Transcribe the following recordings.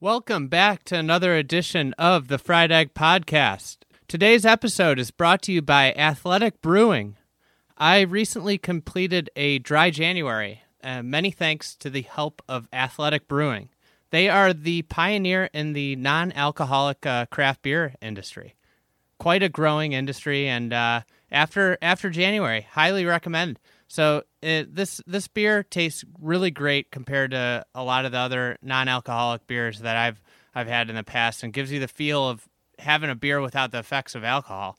Welcome back to another edition of the Fried Egg Podcast. Today's episode is brought to you by Athletic Brewing. I recently completed a dry January, uh, many thanks to the help of Athletic Brewing. They are the pioneer in the non alcoholic uh, craft beer industry. Quite a growing industry, and uh, after after January, highly recommend. So it, this this beer tastes really great compared to a lot of the other non-alcoholic beers that I've I've had in the past, and gives you the feel of having a beer without the effects of alcohol.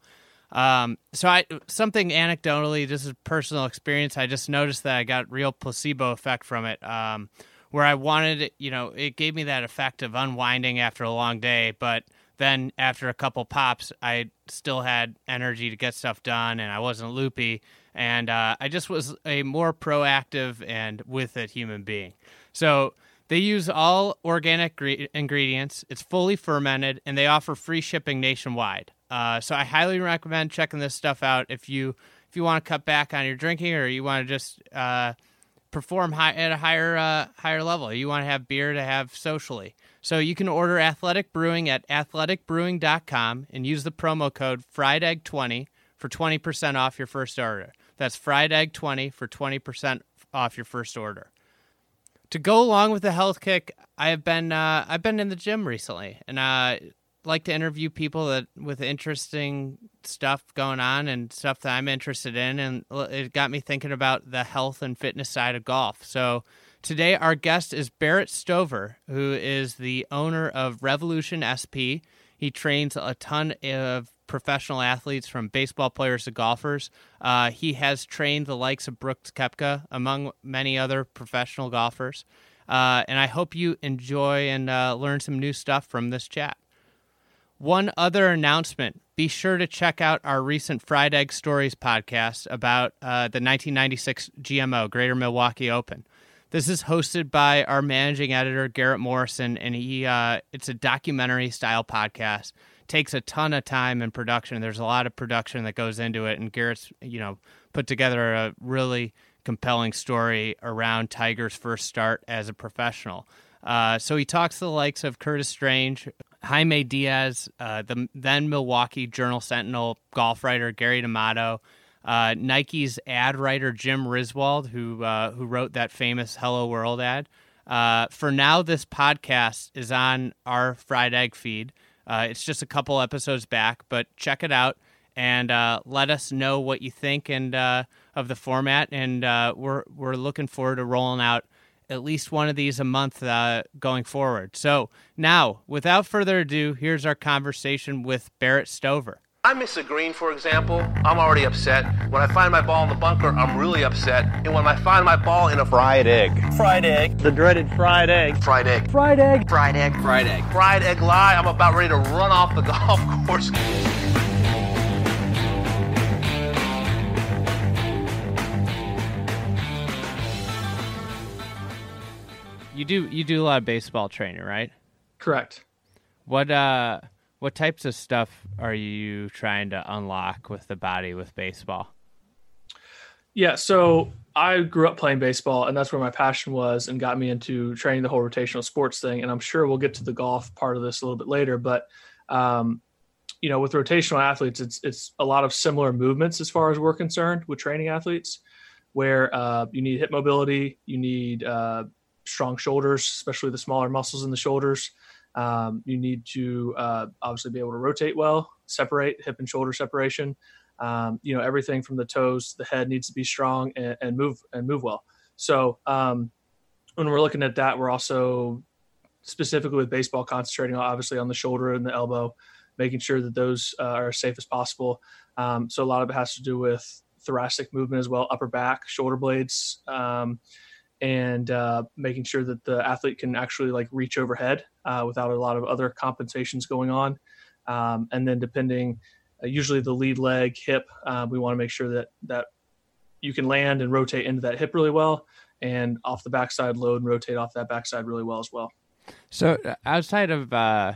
Um, so I something anecdotally, this is personal experience. I just noticed that I got real placebo effect from it. Um, where I wanted you know, it gave me that effect of unwinding after a long day, but then after a couple pops, I still had energy to get stuff done, and I wasn't loopy and uh, I just was a more proactive and with it human being. So they use all organic gre- ingredients. It's fully fermented, and they offer free shipping nationwide. Uh, so I highly recommend checking this stuff out if you if you want to cut back on your drinking or you want to just uh, perform high, at a higher uh, higher level. You want to have beer to have socially. So you can order Athletic Brewing at athleticbrewing.com and use the promo code FriedEgg20 for 20% off your first order. That's fried egg 20 for 20% off your first order. To go along with the health kick, I have been uh, I've been in the gym recently, and I like to interview people that with interesting stuff going on and stuff that I'm interested in, and it got me thinking about the health and fitness side of golf. So today, our guest is Barrett Stover, who is the owner of Revolution SP. He trains a ton of professional athletes from baseball players to golfers. Uh, he has trained the likes of Brooks Koepka, among many other professional golfers. Uh, and I hope you enjoy and uh, learn some new stuff from this chat. One other announcement be sure to check out our recent Fried Egg Stories podcast about uh, the 1996 GMO, Greater Milwaukee Open. This is hosted by our managing editor, Garrett Morrison, and he uh, it's a documentary style podcast takes a ton of time and production. There's a lot of production that goes into it, and Garrett's you know put together a really compelling story around Tiger's first start as a professional. Uh, so he talks to the likes of Curtis Strange, Jaime Diaz, uh, the then Milwaukee Journal Sentinel golf writer Gary D'Amato, uh, Nike's ad writer Jim Riswold, who uh, who wrote that famous "Hello World" ad. Uh, for now, this podcast is on our fried egg feed. Uh, it's just a couple episodes back, but check it out and uh, let us know what you think and uh, of the format. And uh, we're we're looking forward to rolling out at least one of these a month uh, going forward. So now, without further ado, here's our conversation with Barrett Stover. I miss a green, for example, I'm already upset. When I find my ball in the bunker, I'm really upset. And when I find my ball in a fried egg, fried egg, the dreaded fried egg, fried egg, fried egg, fried egg, fried egg, fried egg lie, I'm about ready to run off the golf course. You do you do a lot of baseball training, right? Correct. What uh what types of stuff are you trying to unlock with the body with baseball? Yeah, so I grew up playing baseball, and that's where my passion was, and got me into training the whole rotational sports thing. And I'm sure we'll get to the golf part of this a little bit later, but um, you know, with rotational athletes, it's it's a lot of similar movements as far as we're concerned with training athletes, where uh, you need hip mobility, you need uh, strong shoulders, especially the smaller muscles in the shoulders. Um, you need to uh, obviously be able to rotate well, separate hip and shoulder separation. Um, you know, everything from the toes, the head needs to be strong and, and move and move well. So um, when we're looking at that, we're also specifically with baseball concentrating obviously on the shoulder and the elbow, making sure that those uh, are as safe as possible. Um, so a lot of it has to do with thoracic movement as well, upper back, shoulder blades. Um, and uh, making sure that the athlete can actually like reach overhead uh, without a lot of other compensations going on. Um, and then depending, uh, usually the lead leg, hip, uh, we want to make sure that that you can land and rotate into that hip really well, and off the backside load and rotate off that backside really well as well. So uh, outside of uh,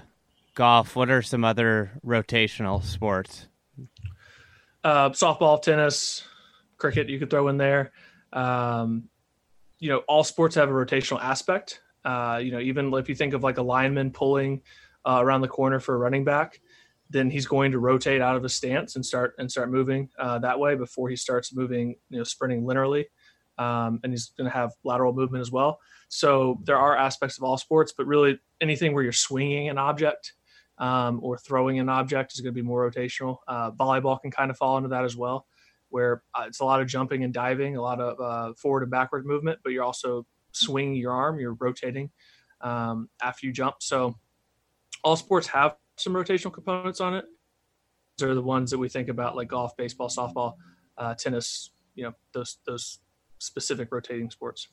golf, what are some other rotational sports? softball, tennis, cricket. You could throw in there. Um, you know all sports have a rotational aspect Uh, you know, even if you think of like a lineman pulling uh, around the corner for a running back, then he's going to rotate out of his stance and start and start moving uh, that way before he starts moving, you know, sprinting linearly, um, and he's going to have lateral movement as well. So there are aspects of all sports, but really anything where you're swinging an object um, or throwing an object is going to be more rotational. Uh, volleyball can kind of fall into that as well, where uh, it's a lot of jumping and diving, a lot of uh, forward and backward movement, but you're also swinging your arm, you're rotating um, after you jump. So all sports have some rotational components on it. Those are the ones that we think about, like golf, baseball, softball, uh, tennis. You know, those those specific rotating sports.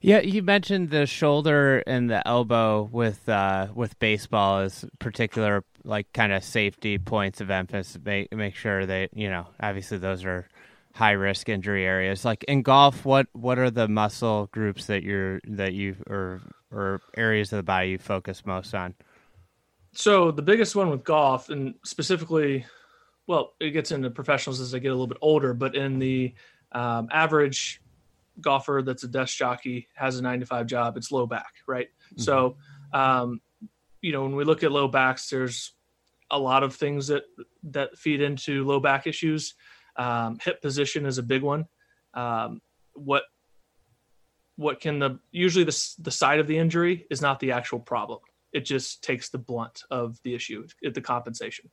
Yeah, you mentioned the shoulder and the elbow with uh, with baseball as particular like kind of safety points of emphasis. Make make sure that you know obviously those are high risk injury areas. Like in golf, what what are the muscle groups that you're that you or or areas of the body you focus most on? So the biggest one with golf, and specifically, well, it gets into professionals as they get a little bit older, but in the um, average golfer that's a desk jockey has a nine to five job, it's low back, right? Mm-hmm. So, um, you know, when we look at low backs, there's a lot of things that that feed into low back issues. Um, hip position is a big one. Um, what what can the usually the the side of the injury is not the actual problem it just takes the blunt of the issue, the compensation.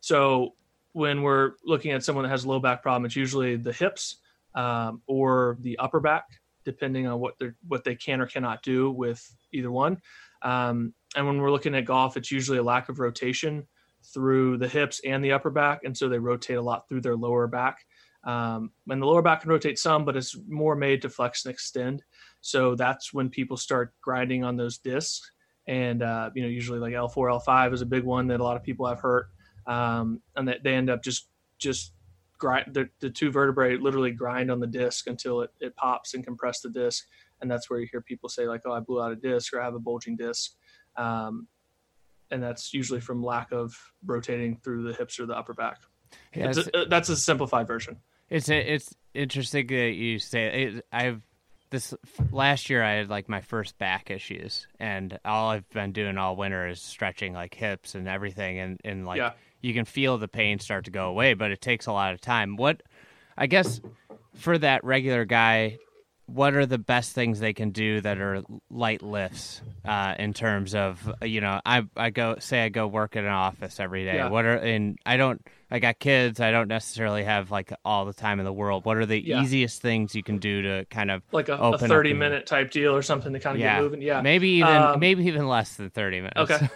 So when we're looking at someone that has a low back problem, it's usually the hips um, or the upper back, depending on what they what they can or cannot do with either one. Um, and when we're looking at golf, it's usually a lack of rotation through the hips and the upper back, and so they rotate a lot through their lower back. Um, and the lower back can rotate some, but it's more made to flex and extend. So that's when people start grinding on those discs and uh, you know usually like L4, L5 is a big one that a lot of people have hurt, um, and that they end up just just grind the, the two vertebrae literally grind on the disc until it, it pops and compress the disc, and that's where you hear people say like, oh, I blew out a disc or I have a bulging disc, um, and that's usually from lack of rotating through the hips or the upper back. Yeah, a, that's a simplified version. It's a, it's interesting that you say it. I've this last year I had like my first back issues, and all I've been doing all winter is stretching like hips and everything, and and like yeah. you can feel the pain start to go away, but it takes a lot of time. What I guess for that regular guy what are the best things they can do that are light lifts uh, in terms of you know I I go say I go work in an office every day. Yeah. What are and I don't I got kids. I don't necessarily have like all the time in the world. What are the yeah. easiest things you can do to kind of like a, a thirty minute type deal or something to kind of yeah. get moving? Yeah, maybe even um, maybe even less than thirty minutes. Okay,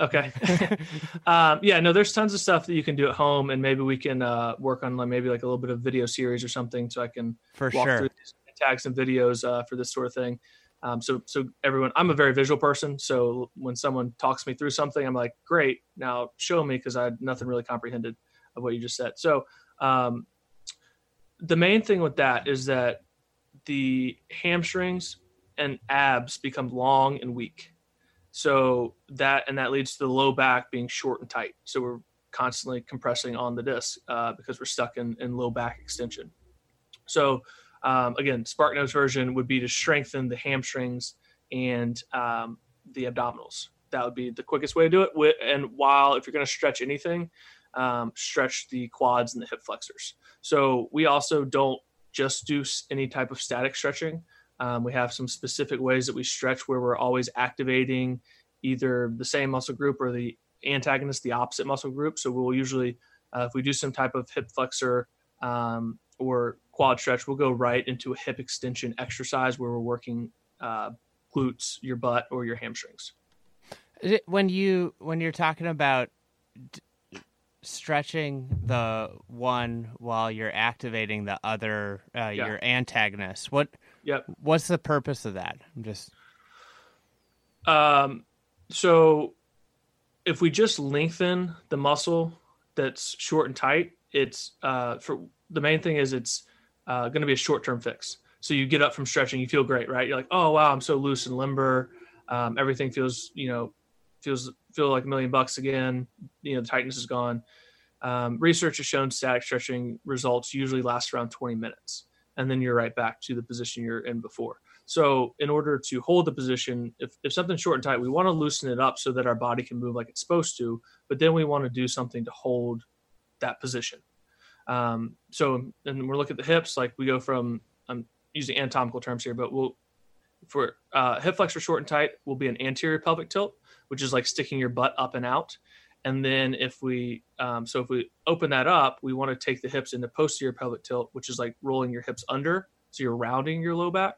okay. um, yeah, no, there's tons of stuff that you can do at home, and maybe we can uh, work on like maybe like a little bit of video series or something, so I can for sure tag some videos uh, for this sort of thing. Um, so, so everyone, I'm a very visual person. So when someone talks me through something, I'm like, great, now show me because I had nothing really comprehended of what you just said. So, um, the main thing with that is that the hamstrings and abs become long and weak. So that and that leads to the low back being short and tight. So we're constantly compressing on the disc uh, because we're stuck in, in low back extension. So um, again, SparkNotes version would be to strengthen the hamstrings and um, the abdominals. That would be the quickest way to do it. And while if you're going to stretch anything, um, stretch the quads and the hip flexors. So we also don't just do any type of static stretching. Um, we have some specific ways that we stretch where we're always activating either the same muscle group or the antagonist, the opposite muscle group. So we'll usually, uh, if we do some type of hip flexor um, or quad stretch, we'll go right into a hip extension exercise where we're working uh, glutes, your butt, or your hamstrings. When you when you're talking about d- stretching the one while you're activating the other, uh, yeah. your antagonist, what? Yep. What's the purpose of that? I'm just. Um. So, if we just lengthen the muscle that's short and tight, it's uh for the main thing is it's uh, going to be a short term fix. So you get up from stretching, you feel great, right? You're like, oh wow, I'm so loose and limber. Um, everything feels, you know, feels feel like a million bucks again. You know, the tightness is gone. Um, research has shown static stretching results usually last around 20 minutes, and then you're right back to the position you're in before. So in order to hold the position, if, if something's short and tight, we want to loosen it up so that our body can move like it's supposed to, but then we want to do something to hold that position. Um, so, and we're looking at the hips, like we go from, I'm using anatomical terms here, but we'll, for uh, hip flexor short and tight will be an anterior pelvic tilt, which is like sticking your butt up and out. And then if we, um, so if we open that up, we want to take the hips into posterior pelvic tilt, which is like rolling your hips under. So you're rounding your low back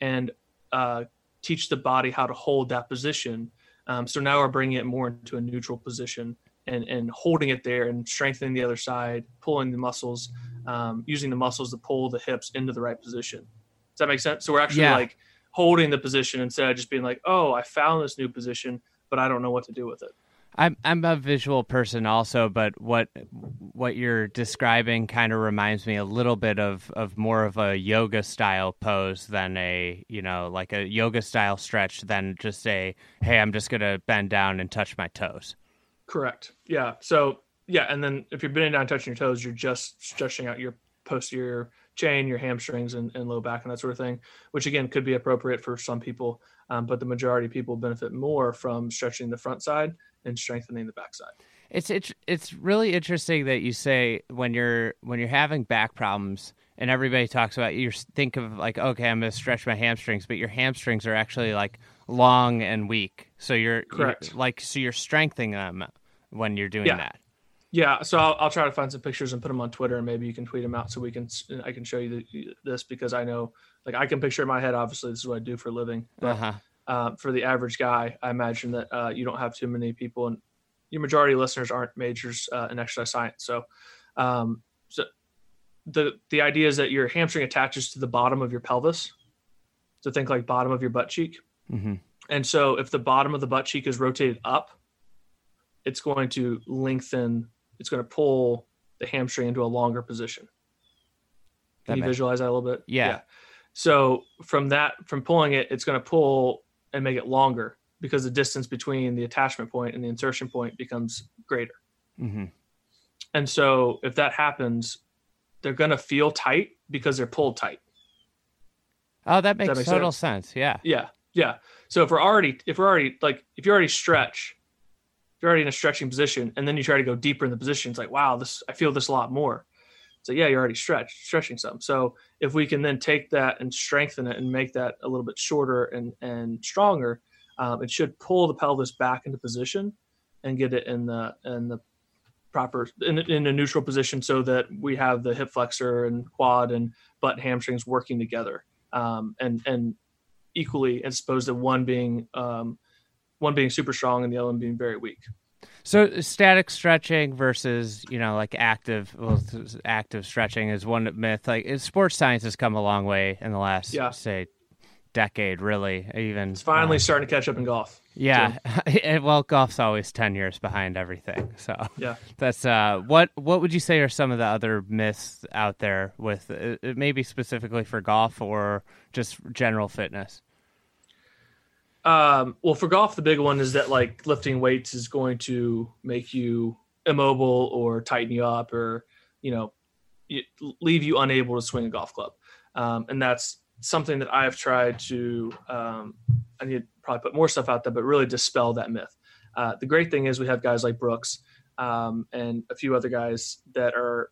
and uh, teach the body how to hold that position. Um, so now we're bringing it more into a neutral position and, and holding it there and strengthening the other side, pulling the muscles, um, using the muscles to pull the hips into the right position. Does that make sense? So we're actually Yeah. like holding the position instead of just being like, oh, I found this new position, but I don't know what to do with it. I'm I'm a visual person also, but what what you're describing kind of reminds me a little bit of of more of a yoga style pose than a you know like a yoga style stretch than just a hey I'm just gonna bend down and touch my toes. Correct. Yeah. So yeah, and then if you're bending down, touching your toes, you're just stretching out your posterior chain, your hamstrings, and, and low back, and that sort of thing. Which again could be appropriate for some people, um, but the majority of people benefit more from stretching the front side and strengthening the back side. It's it's it's really interesting that you say when you're when you're having back problems and everybody talks about you think of like okay I'm going to stretch my hamstrings but your hamstrings are actually like long and weak so you're, you're Correct. like so you're strengthening them when you're doing Yeah. that. Yeah, so I'll, I'll try to find some pictures and put them on Twitter, and maybe you can tweet them out so we can I can show you the, this because I know like I can picture in my head. Obviously, this is what I do for a living. But Uh-huh. uh, for the average guy, I imagine that uh, you don't have too many people, and your majority of listeners aren't majors uh, in exercise science. So, um, so the the idea is that your hamstring attaches to the bottom of your pelvis. So think like bottom of your butt cheek. hmm And so if the bottom of the butt cheek is rotated up, it's going to lengthen, it's going to pull the hamstring into a longer position. That Can you makes- visualize that a little bit? Yeah. So from that, from pulling it, it's going to pull and make it longer because the distance between the attachment point and the insertion point becomes greater. hmm And so if that happens, they're going to feel tight because they're pulled tight. Oh, that makes make total sense? sense. Yeah. Yeah, yeah. So if we're already, if we're already like, if you already stretch, you're already in a stretching position, and then you try to go deeper in the position, it's like, wow, this I feel this a lot more. So yeah, you're already stretched, stretching some. So if we can then take that and strengthen it and make that a little bit shorter and and stronger, um, it should pull the pelvis back into position and get it in the in the proper in, in a neutral position so that we have the hip flexor and quad and butt and hamstrings working together um, and and equally as opposed to one being um, one being super strong and the other one being very weak. So static stretching versus you know like active well, active stretching is one myth. Like sports science has come a long way in the last Yeah. say decade, really. Even It's finally uh, starting to catch up in golf. Yeah, well, golf's always ten years behind everything. So Yeah. that's uh, what what would you say are some of the other myths out there with uh, maybe specifically for golf or just general fitness? Um, well, for golf, the big one is that like lifting weights is going to make you immobile or tighten you up or you know leave you unable to swing a golf club, um, and that's something that I've tried to. Um, I need to probably put more stuff out there, but really dispel that myth. Uh, the great thing is we have guys like Brooks um, and a few other guys that are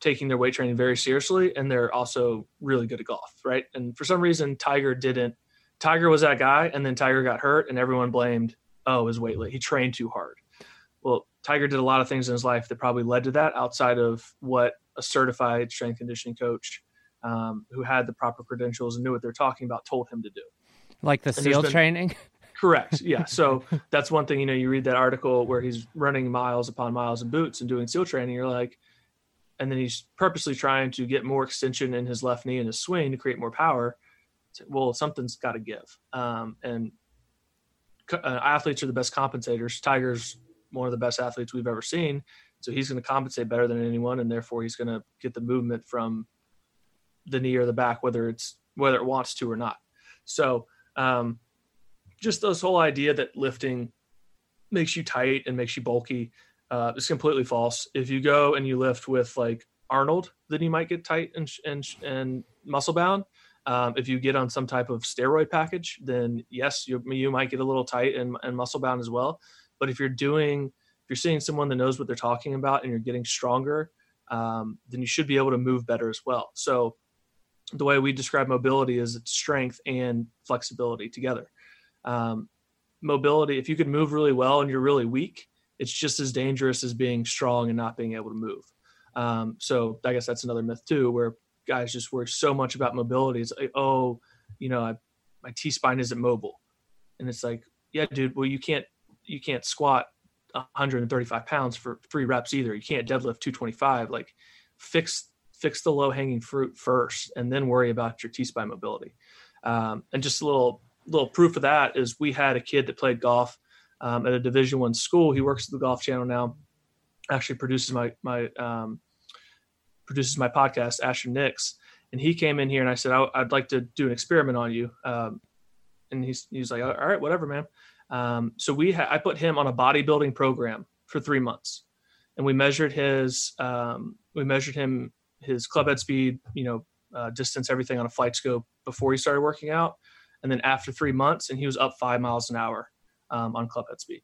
taking their weight training very seriously, and they're also really good at golf, right? And for some reason, Tiger didn't. Tiger was that guy, and then Tiger got hurt, and everyone blamed, oh, his weight. He trained too hard. Well, Tiger did a lot of things in his life that probably led to that outside of what a certified strength conditioning coach um, who had the proper credentials and knew what they're talking about told him to do. Like the there's SEAL been- training? Correct. Yeah. So that's one thing, you know, you read that article where he's running miles upon miles in boots and doing SEAL training. You're like, and then he's purposely trying to get more extension in his left knee and his swing to create more power. Well, something's got to give. Um, and uh, athletes are the best compensators. Tiger's one of the best athletes we've ever seen. So he's going to compensate better than anyone. And therefore he's going to get the movement from the knee or the back, whether it's, whether it wants to or not. So, um, just this whole idea that lifting makes you tight and makes you bulky uh, is completely false. If you go and you lift with like Arnold, then you might get tight and and and muscle bound. Um, if you get on some type of steroid package, then yes, you, you might get a little tight and, and muscle bound as well. But if you're doing, if you're seeing someone that knows what they're talking about and you're getting stronger, um, then you should be able to move better as well. So the way we describe mobility is it's strength and flexibility together. Um, mobility, if you can move really well and you're really weak, it's just as dangerous as being strong and not being able to move. Um, so I guess that's another myth too, where guys just worry so much about mobility. It's like, oh, you know, I, my T spine isn't mobile, and it's like, yeah, dude, well, you can't you can't squat 135 pounds for three reps either. You can't deadlift 225. Like, fix fix the low hanging fruit first, and then worry about your T spine mobility. Um, and just a little little proof of that is we had a kid that played golf um, at a Division One school. He works at the Golf Channel now. Actually, produces my my um, produces my podcast, Ashton Nix, and he came in here and I said, I, would like to do an experiment on you. Um, and he's, he's like, all right, whatever, man. Um, so we, ha- I put him on a bodybuilding program for three months and we measured his, um, we measured him, his club head speed, you know, uh, distance, everything on a FlightScope before he started working out. And then after three months and he was up five miles an hour um, on club head speed.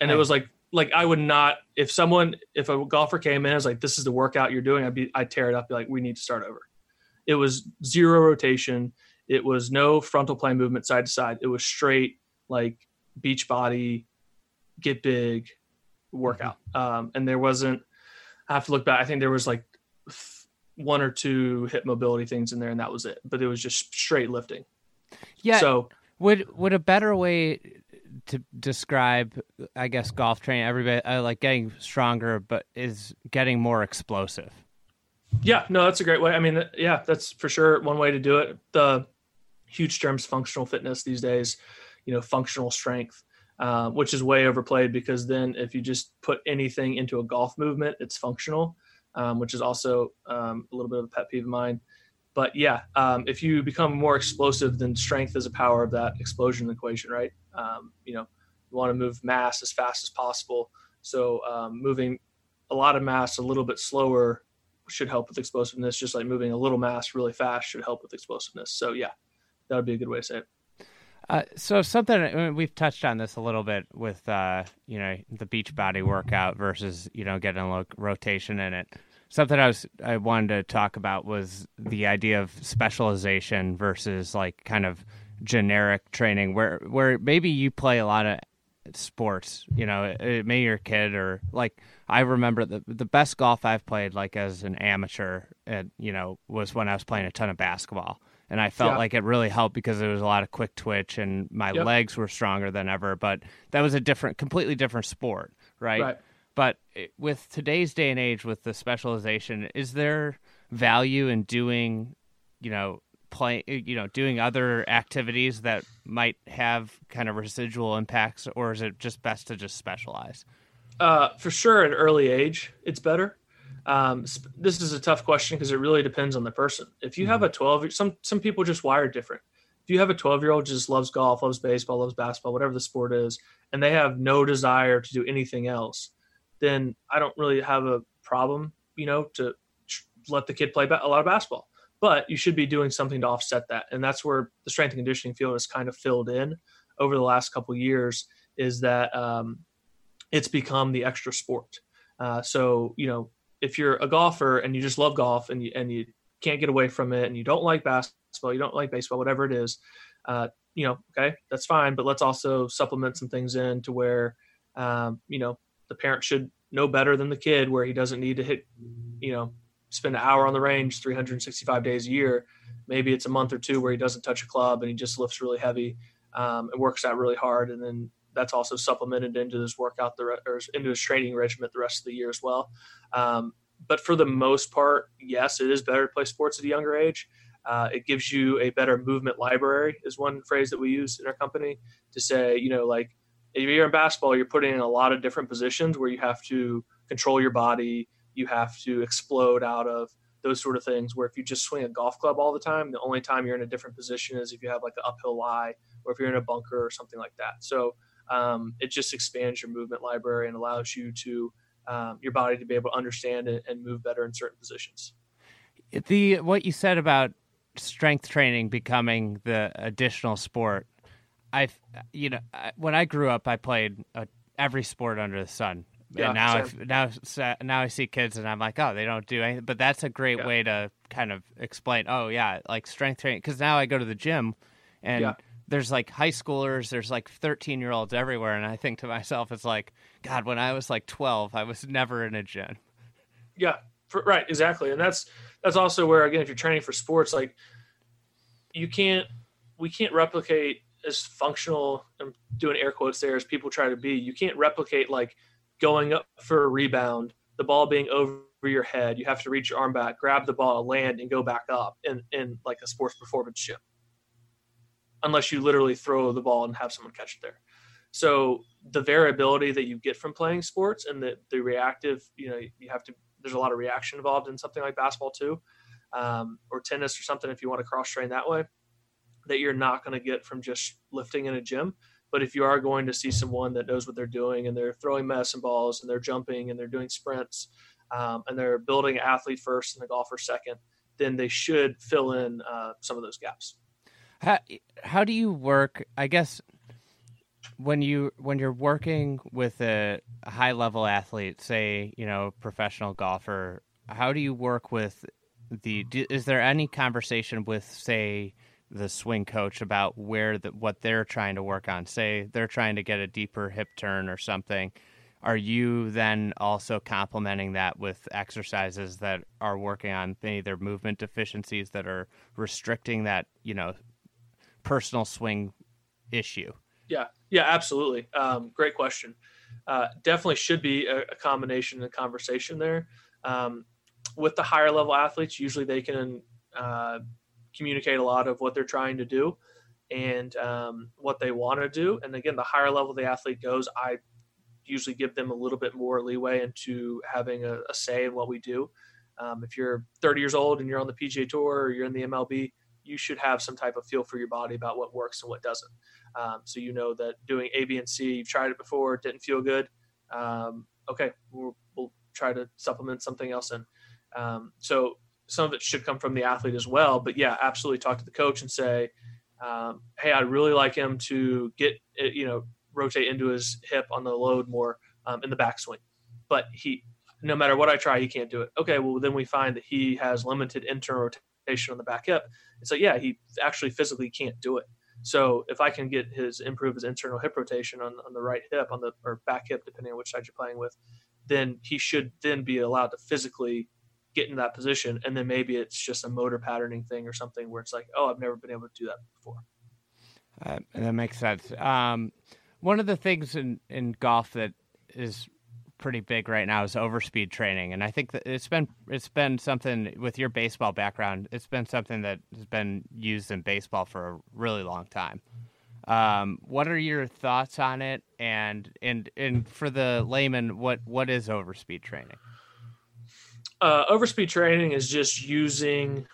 And it was like like I would not if someone if a golfer came in and was like this is the workout you're doing I'd be I'd tear it up be like we need to start over. It was zero rotation. It was no frontal plane movement side to side. It was straight like beach body, get big workout. Mm-hmm. Um, and there wasn't. I have to look back. I think there was like one or two hip mobility things in there, and that was it. But it was just straight lifting. Yeah. So would would a better way to describe, I guess, golf training. Everybody uh, like getting stronger, but is getting more explosive. Yeah, no, that's a great way. I mean, yeah, that's for sure one way to do it. The huge terms functional fitness these days, you know, functional strength, uh, which is way overplayed because then if you just put anything into a golf movement, it's functional, um, which is also um, a little bit of a pet peeve of mine. But yeah, um, if you become more explosive, then strength is a power of that explosion equation, right? Um, you know, you want to move mass as fast as possible. So um, moving a lot of mass a little bit slower should help with explosiveness, just like moving a little mass really fast should help with explosiveness. So yeah, that would be a good way to say it. Uh, so something I mean, we've touched on this a little bit with uh, you know the beach body workout versus you know getting a little rotation in it. Something I was I wanted to talk about was the idea of specialization versus like kind of generic training where where maybe you play a lot of sports you know uh, maybe you're a kid or like i remember the the best golf i've played like as an amateur and you know was when i was playing a ton of basketball and i felt yeah. like it really helped because there was a lot of quick twitch and my yep. legs were stronger than ever but that was a different completely different sport right, right. But with today's day and age with the specialization is there value in doing you know play you know doing other activities that might have kind of residual impacts or is it just best to just specialize? Uh, for sure at early age it's better. Um, this is a tough question because it really depends on the person. If you mm-hmm. have a 12 some some people just wire different. If you have a 12 year old just loves golf loves baseball loves basketball whatever the sport is and they have no desire to do anything else then i don't really have a problem you know to let the kid play a lot of basketball but you should be doing something to offset that. And that's where the strength and conditioning field has kind of filled in over the last couple years is that um, it's become the extra sport. Uh, so, you know, if you're a golfer and you just love golf and you, and you can't get away from it and you don't like basketball, you don't like baseball, whatever it is, uh, you know, okay, that's fine. But let's also supplement some things in to where, um, you know, the parent should know better than the kid where he doesn't need to hit, you know, spend an hour on the range 365 days a year. Maybe it's a month or two where he doesn't touch a club and he just lifts really heavy um, and works out really hard. And then that's also supplemented into his workout the, or into his training regimen the rest of the year as well. Um, but for the most part, yes, it is better to play sports at a younger age. Uh, it gives you a better movement library, is one phrase that we use in our company to say, you know, like if you're in basketball, you're putting in a lot of different positions where you have to control your body, you have to explode out of those sort of things where if you just swing a golf club all the time the only time you're in a different position is if you have like an uphill lie or if you're in a bunker or something like that so um, it just expands your movement library and allows you to um, your body to be able to understand and, and move better in certain positions the what you said about strength training becoming the additional sport. I, you know, when I grew up, I played uh, every sport under the sun. Yeah, and now, same. I, now, now I see kids, and I'm like, oh, they don't do anything. But that's a great Yeah. way to kind of explain. Oh, yeah, like strength training. Because now I go to the gym, and Yeah. there's like high schoolers, there's like 13 year olds everywhere, and I think to myself, it's like, God, when I was like 12, I was never in a gym. Yeah, for, right, exactly, and that's that's also where again, if you're training for sports, like you can't, we can't replicate as functional. I'm doing air quotes there as people try to be. You can't replicate like going up for a rebound, the ball being over your head. You have to reach your arm back, grab the ball, land, and go back up in in like a sports performance gym. Unless you literally throw the ball and have someone catch it there. So the variability that you get from playing sports and the the reactive, you know, you have to. There's a lot of reaction involved in something like basketball too, um, or tennis or something. If you want to cross train that way, that you're not going to get from just lifting in a gym. But if you are going to see someone that knows what they're doing and they're throwing medicine balls and they're jumping and they're doing sprints um, and they're building athlete first and a golfer second, then they should fill in uh, some of those gaps. How how do you work? I guess when you when you're working with a, high level athlete, say you know professional golfer, how do you work with the? Is there any conversation with say the swing coach about where the what they're trying to work on? Say they're trying to get a deeper hip turn or something. Are you then also complementing that with exercises that are working on maybe their movement deficiencies that are restricting that you know personal swing issue? Yeah, yeah, absolutely. Um, great question. Uh, definitely should be a, a combination and conversation there. Um, with the higher level athletes, usually they can uh, communicate a lot of what they're trying to do and um, what they want to do. And again, the higher level the athlete goes, I usually give them a little bit more leeway into having a, a say in what we do. Um, if you're 30 years old and you're on the PGA Tour or you're in the MLB, you should have some type of feel for your body about what works and what doesn't. Um, so you know that doing A, B, and C, you've tried it before, it didn't feel good. Um, okay, we'll, we'll try to supplement something else in. Um, so some of it should come from the athlete as well. But yeah, absolutely talk to the coach and say, um, hey, I'd really like him to get, uh, you know, rotate into his hip on the load more um, in the backswing. But he, no matter what I try, he can't do it. Okay, well, then we find that he has limited internal rotation on the back hip. And so, yeah, he actually physically can't do it. So if I can get his improve his internal hip rotation on, on the right hip on the or back hip, depending on which side you're playing with, then he should then be allowed to physically get in that position. And then maybe it's just a motor patterning thing or something where it's like, oh, I've never been able to do that before. Uh, that makes sense. Um, one of the things in, in golf that is pretty big right now is overspeed training, and I think that it's been it's been something with your baseball background. It's been something that has been used in baseball for a really long time. Um, what are your thoughts on it? And and and for the layman, what what is overspeed training? Uh, overspeed training is just using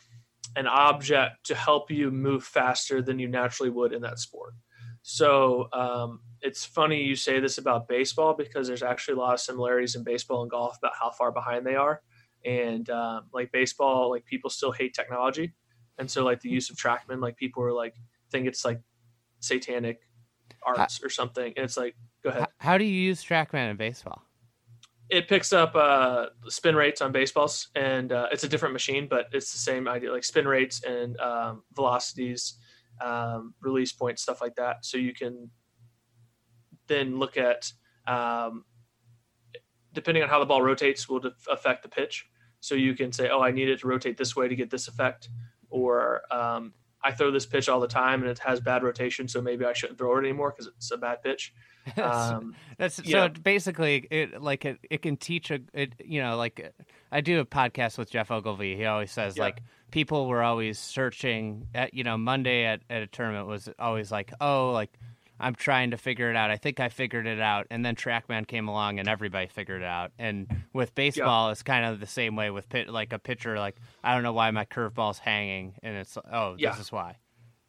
an object to help you move faster than you naturally would in that sport. So um, it's funny you say this about baseball because there's actually a lot of similarities in baseball and golf about how far behind they are. And um, like baseball, like people still hate technology, and so like the use of TrackMan, like people are like think it's like satanic arts or something. And it's like, go ahead. How, how do you use TrackMan in baseball? It picks up uh, spin rates on baseballs, and uh, it's a different machine, but it's the same idea, like spin rates and um, velocities, um, release points, stuff like that. So you can then look at, um, depending on how the ball rotates, will def- affect the pitch. So you can say, oh, I need it to rotate this way to get this effect, or um, I throw this pitch all the time and it has bad rotation, so maybe I shouldn't throw it anymore because it's a bad pitch. Um, That's yeah. so basically it like it, it can teach a it you know like I do a podcast with Geoff Ogilvy. He always says Yeah. like people were always searching at you know Monday at, at a tournament was always like oh like I'm trying to figure it out. I think I figured it out, and then TrackMan came along and everybody figured it out. And with baseball, it's kind of the same way with pit like a pitcher like I don't know why my curveball's hanging, and it's oh Yeah. this is why.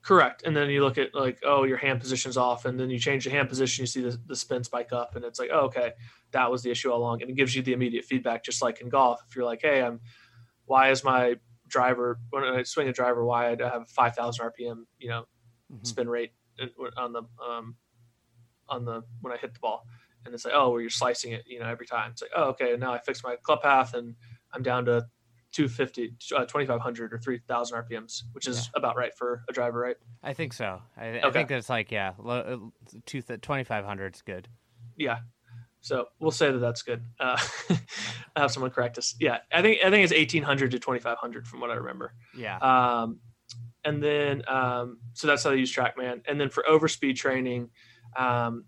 Correct. And then you look at like, oh, your hand position's off, and then you change the hand position, you see the, the spin spike up, and it's like, oh, okay, that was the issue all along. And it gives you the immediate feedback, just like in golf. If you're like, hey, I'm why is my driver when I swing a driver wide, I have 5,000 RPM, you know, Mhm. spin rate on the um, on the when I hit the ball, and it's like oh, where you're slicing it, you know, every time. It's like oh, okay, now I fixed my club path and I'm down to 250, uh, 2,500 or 3,000 RPMs, which is about right for a driver, right? I think so. I, I think that's like yeah, uh, two twenty five hundred is good. Yeah. So we'll say that that's good. Uh, I have someone correct us. Yeah, I think I think it's 1,800 to 2,500 from what I remember. Yeah. Um, and then um, so that's how they use TrackMan. And then for overspeed training, um,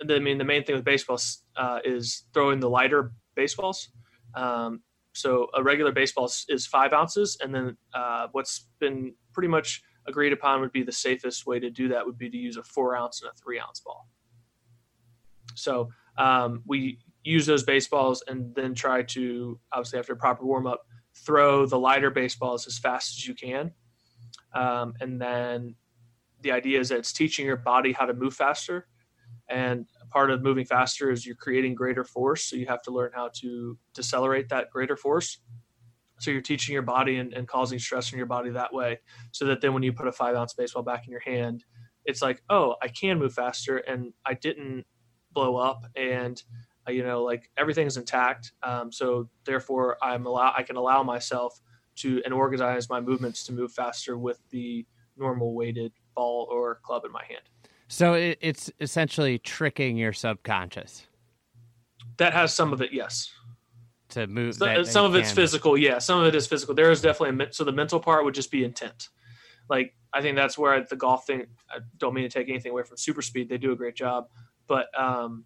the, I mean the main thing with baseballs uh, is throwing the lighter baseballs. Um, so a regular baseball is, five ounces, and then uh, what's been pretty much agreed upon would be the safest way to do that would be to use a four ounce and a three ounce ball. So um, we use those baseballs and then try to obviously after a proper warm up throw the lighter baseballs as fast as you can um, and then the idea is that it's teaching your body how to move faster and part of moving faster is you're creating greater force so you have to learn how to decelerate that greater force. So you're teaching your body and, and causing stress in your body that way so that then when you put a five ounce baseball back in your hand it's like oh i can move faster and i didn't blow up and uh, you know like everything's intact. Um, so therefore i'm allow i can allow myself to and organize my movements to move faster with the normal weighted ball or club in my hand So it, it's essentially tricking your subconscious. That has some of it yes. To move. So- that some of it's physical yeah some of it is physical. There is definitely a so the mental part would just be intent. Like i think that's where the golf thing i don't mean to take anything away from SuperSpeed they do a great job but um,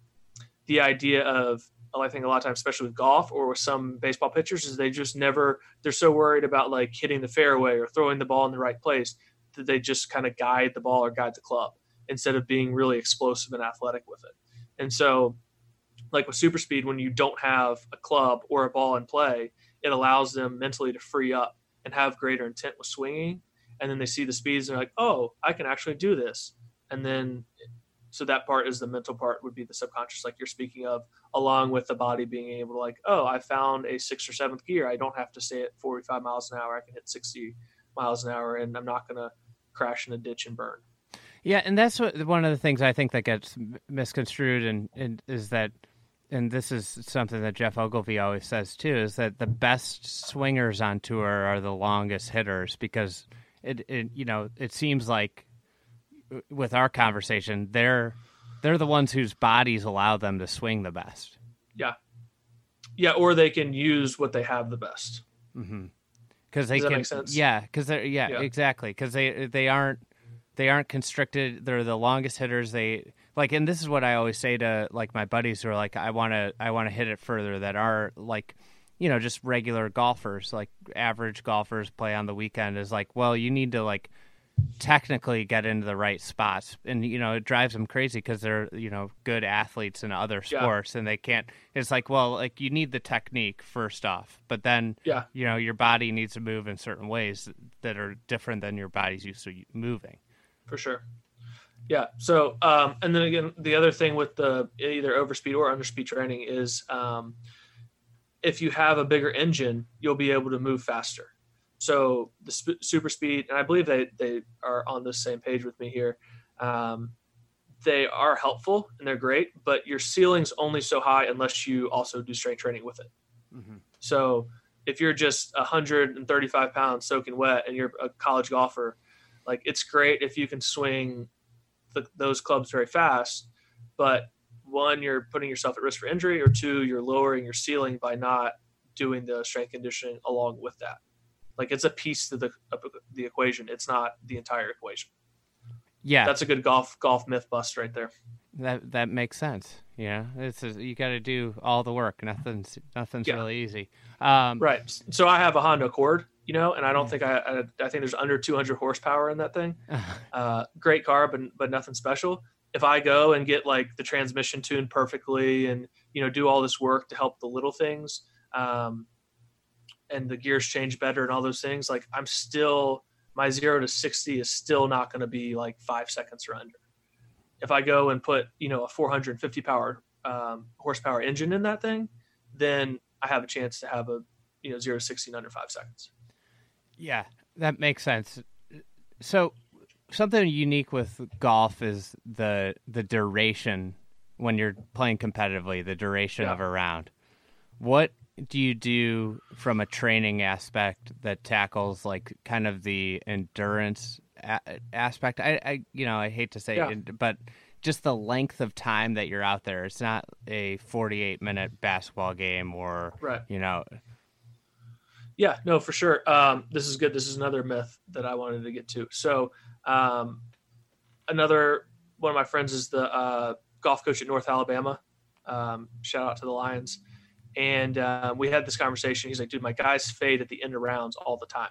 the idea of i think a lot of times especially with golf or with some baseball pitchers is they just never they're so worried about like hitting the fairway or throwing the ball in the right place that they just kind of guide the ball or guide the club instead of being really explosive and athletic with it. And so like with SuperSpeed when you don't have a club or a ball in play it allows them mentally to free up and have greater intent with swinging. And then they see the speeds and they're like oh i can actually do this. And then so that part is the mental part would be the subconscious like you're speaking of along with the body being able to like oh i found a sixth or seventh gear. I don't have to stay at 45 miles an hour. I can hit 60 miles an hour and i'm not going to crash in a ditch and burn Yeah, and that's what one of the things I think that gets misconstrued, and, and is that, and this is something that Geoff Ogilvy always says too, is that the best swingers on tour are the longest hitters because it, it you know, it seems like uh, with our conversation, they're they're the ones whose bodies allow them to swing the best. yeah yeah, or they can use what they have the best Mm-hmm. Because they Does that can, make sense? yeah, because they're yeah, Yeah. exactly. Because they they aren't they aren't constricted. They're the longest hitters. They like, and this is what I always say to like my buddies who are like, I want to I want to hit it further. That are like, you know, just regular golfers, like average golfers play on the weekend. Is like, well, you need to like technically get into the right spots and you know it drives them crazy because they're you know good athletes in other Yeah. sports and they can't it's like well like you need the technique first off but then yeah you know your body needs to move in certain ways that are different than your body's used to moving for sure. Yeah. So, um, and then again, the other thing with the either overspeed or underspeed training is um, if you have a bigger engine, you'll be able to move faster. So the sp- SuperSpeed, and I believe they they are on the same page with me here. Um, they are helpful and they're great, but your ceiling's only so high unless you also do strength training with it. mm-hmm. So if you're just 135 pounds soaking wet and you're a college golfer, like it's great if you can swing the, those clubs very fast, but one, you're putting yourself at risk for injury, or two, you're lowering your ceiling by not doing the strength conditioning along with that. Like it's a piece to the of the equation. It's not the entire equation. yeah That's a good golf golf myth bust right there. that that makes sense yeah it's a, you got to do all the work nothing's nothing's Yeah. really easy um Right. So I have a Honda Accord, you know, and I don't Yeah. think I, I I think there's under 200 horsepower in that thing. uh, great car, but but nothing special. If I go and get like the transmission tuned perfectly, and you know do all this work to help the little things, um, and the gears change better and all those things, like I'm still my zero to sixty is still not going to be like five seconds or under. If I go and put you know a 450 power um, horsepower engine in that thing, then I have a chance to have a you know zero to sixty in under five seconds. Yeah, that makes sense. So something unique with golf is the the duration when you're playing competitively, the duration Yeah. of a round. What do you do from a training aspect that tackles like kind of the endurance a- aspect? I, I, you know, I hate to say Yeah. it, but just the length of time that you're out there. It's not a 48 minute basketball game or, Right. you know, Yeah, no, for sure. Um, this is good. This is another myth that I wanted to get to. So, um, another one of my friends is the uh, golf coach at North Alabama. Um, shout out to the Lions. And uh, we had this conversation. He's like, dude, my guys fade at the end of rounds all the time.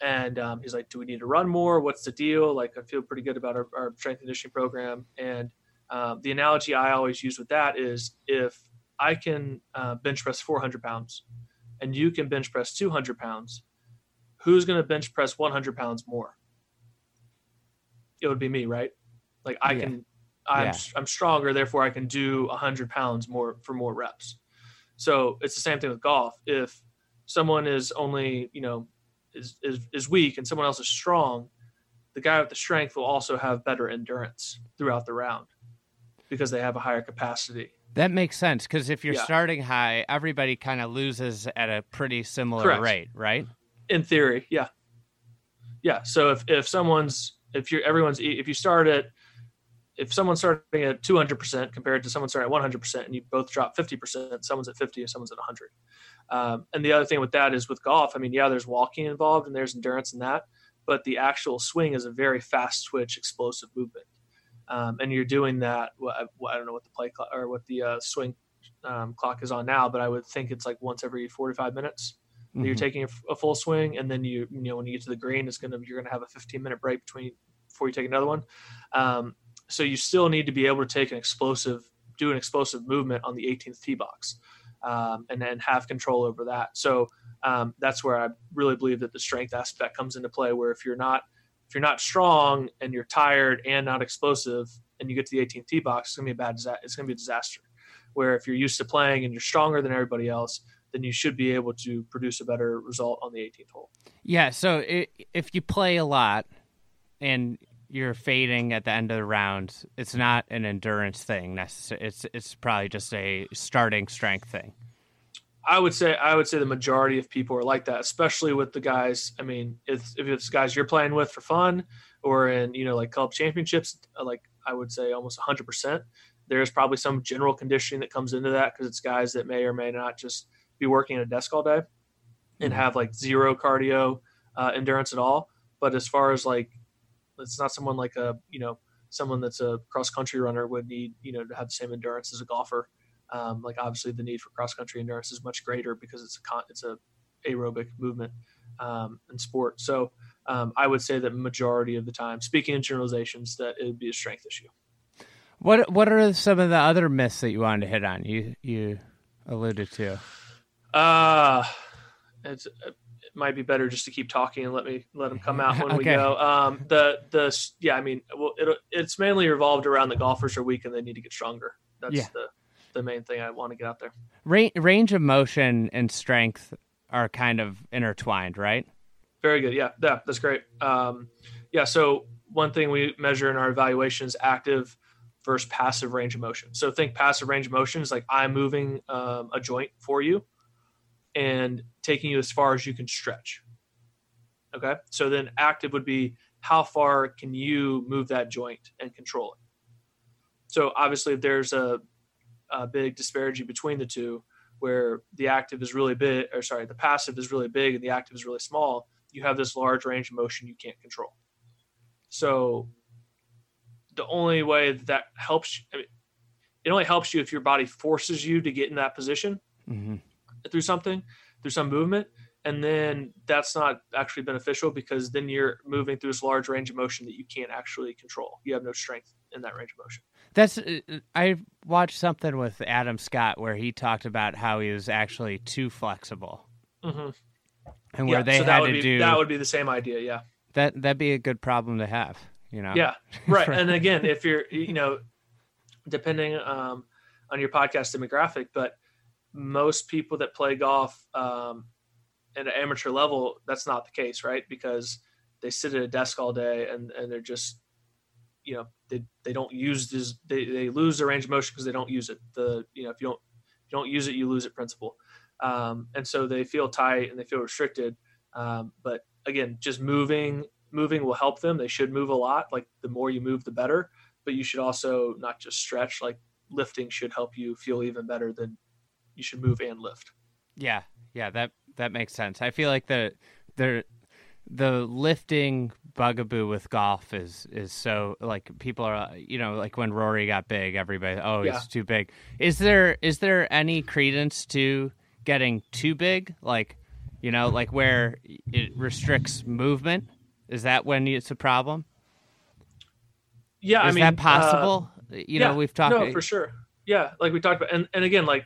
And um, he's like, do we need to run more? What's the deal? Like, I feel pretty good about our, our strength conditioning program. And um, the analogy I always use with that is if I can uh, bench press 400 pounds and you can bench press 200 pounds, who's going to bench press 100 pounds more? It would be me, right? Like I Yeah. can, I'm, Yeah. I'm stronger, therefore I can do 100 pounds more for more reps. So it's the same thing with golf. If someone is only, you know, is, is, is weak and someone else is strong, the guy with the strength will also have better endurance throughout the round because they have a higher capacity. That makes sense because if you're Yeah. starting high, everybody kind of loses at a pretty similar Correct. rate, right? in theory yeah yeah so if if someone's if you're everyone's if you start at if someone's starting at 200% compared to someone starting at 100% and you both drop 50% someone's at 50 and someone's at 100 um, and the other thing with that is with golf i mean yeah there's walking involved and there's endurance in that but the actual swing is a very fast twitch explosive movement um, and you're doing that well, I, don't know what the play clock or what the uh, swing um, clock is on now but i would think it's like once every 45 minutes that you're taking a, full swing, and then you you know when you get to the green, it's gonna you're gonna have a 15 minute break between before you take another one. Um, so you still need to be able to take an explosive, do an explosive movement on the 18th tee box, um, and then have control over that. So um, that's where I really believe that the strength aspect comes into play. Where if you're not you're not strong and you're tired and not explosive, and you get to the 18th tee box, it's gonna be a bad. It's gonna be a disaster. Where if you're used to playing and you're stronger than everybody else, then you should be able to produce a better result on the 18th hole. Yeah. So i if you play a lot and you're fading at the end of the round, it's not an endurance thing. necessarily. It's it's probably just a starting strength thing. I would say I would say the majority of people are like that, especially with the guys. I mean, if if it's guys you're playing with for fun or in you know like club championships, uh, like I would say almost 100. percent There's probably some general conditioning that comes into that because it's guys that may or may not just be working at a desk all day and Mhm. have like zero cardio uh, endurance at all. But as far as like, it's not someone like a you know someone that's a cross country runner would need you know to have the same endurance as a golfer. Um, like obviously the need for cross country endurance is much greater because it's a con- it's a aerobic movement um, in sport. So um, I would say that majority of the time, speaking in generalizations, that it would be a strength issue. What what are some of the other myths that you wanted to hit on? You you alluded to. Uh, it's, it might be better just to keep talking and let me let them come out when we go. Um, the the yeah, I mean, well, it, it's mainly revolved around the golfers are weak and they need to get stronger. That's Yeah. the the main thing I want to get out there. Range of motion and strength are kind of intertwined, right? Very good. Yeah, yeah, that's great. Um, yeah, so one thing we measure in our evaluation is active versus passive range of motion. So think passive range of motion is like I'm moving um, a joint for you and taking you as far as you can stretch. Okay. So then active would be how far can you move that joint and control it? So obviously, if there's a, a big disparity between the two, where the active is really big, or sorry, the passive is really big and the active is really small, you have this large range of motion you can't control. So the only way that, that helps, I mean, it only helps you if your body forces you to get in that position hmm through something, through some movement. And then that's not actually beneficial because then you're moving through this large range of motion that you can't actually control. You have no strength in that range of motion. That's uh, I watched something with Adam Scott where he talked about how he was actually too flexible, Mm-hmm. and where they so had that would to be, do that would be the same idea. Yeah. that. That'd be a good problem to have, you know. Yeah, right. and again, if you're, you know, depending um, on your podcast demographic, but most people that play golf, um, at an amateur level, that's not the case, right? Because they sit at a desk all day and and they're just you know they, they don't use this they, they lose their range of motion because they don't use it. The you know if you don't if you don't use it you lose it principle. Um, and so they feel tight and they feel restricted. Um, but again just moving moving will help them. They should move a lot. Like the more you move the better. But you should also not just stretch. Like lifting should help you feel even better than you should move and lift. Yeah. Yeah that that makes sense. I feel like the the the lifting bugaboo with golf is is so like people are you know like when Rory got big everybody oh he's too big. Is there is there any credence to getting too big? Like you know like where it restricts movement? Is that when it's a problem? Yeah is I mean that possible? uh, you yeah, know we've talked no for sure. Yeah like we talked about and, and again like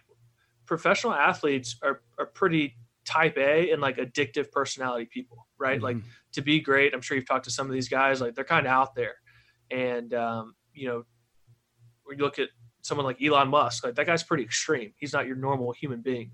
professional athletes are are pretty type A and like addictive personality people, right? Mm-hmm. Like to be great, I'm sure you've talked to some of these guys, like they're kind of out there. And, um, you know, when you look at someone like Elon Musk, like that guy's pretty extreme. He's not your normal human being.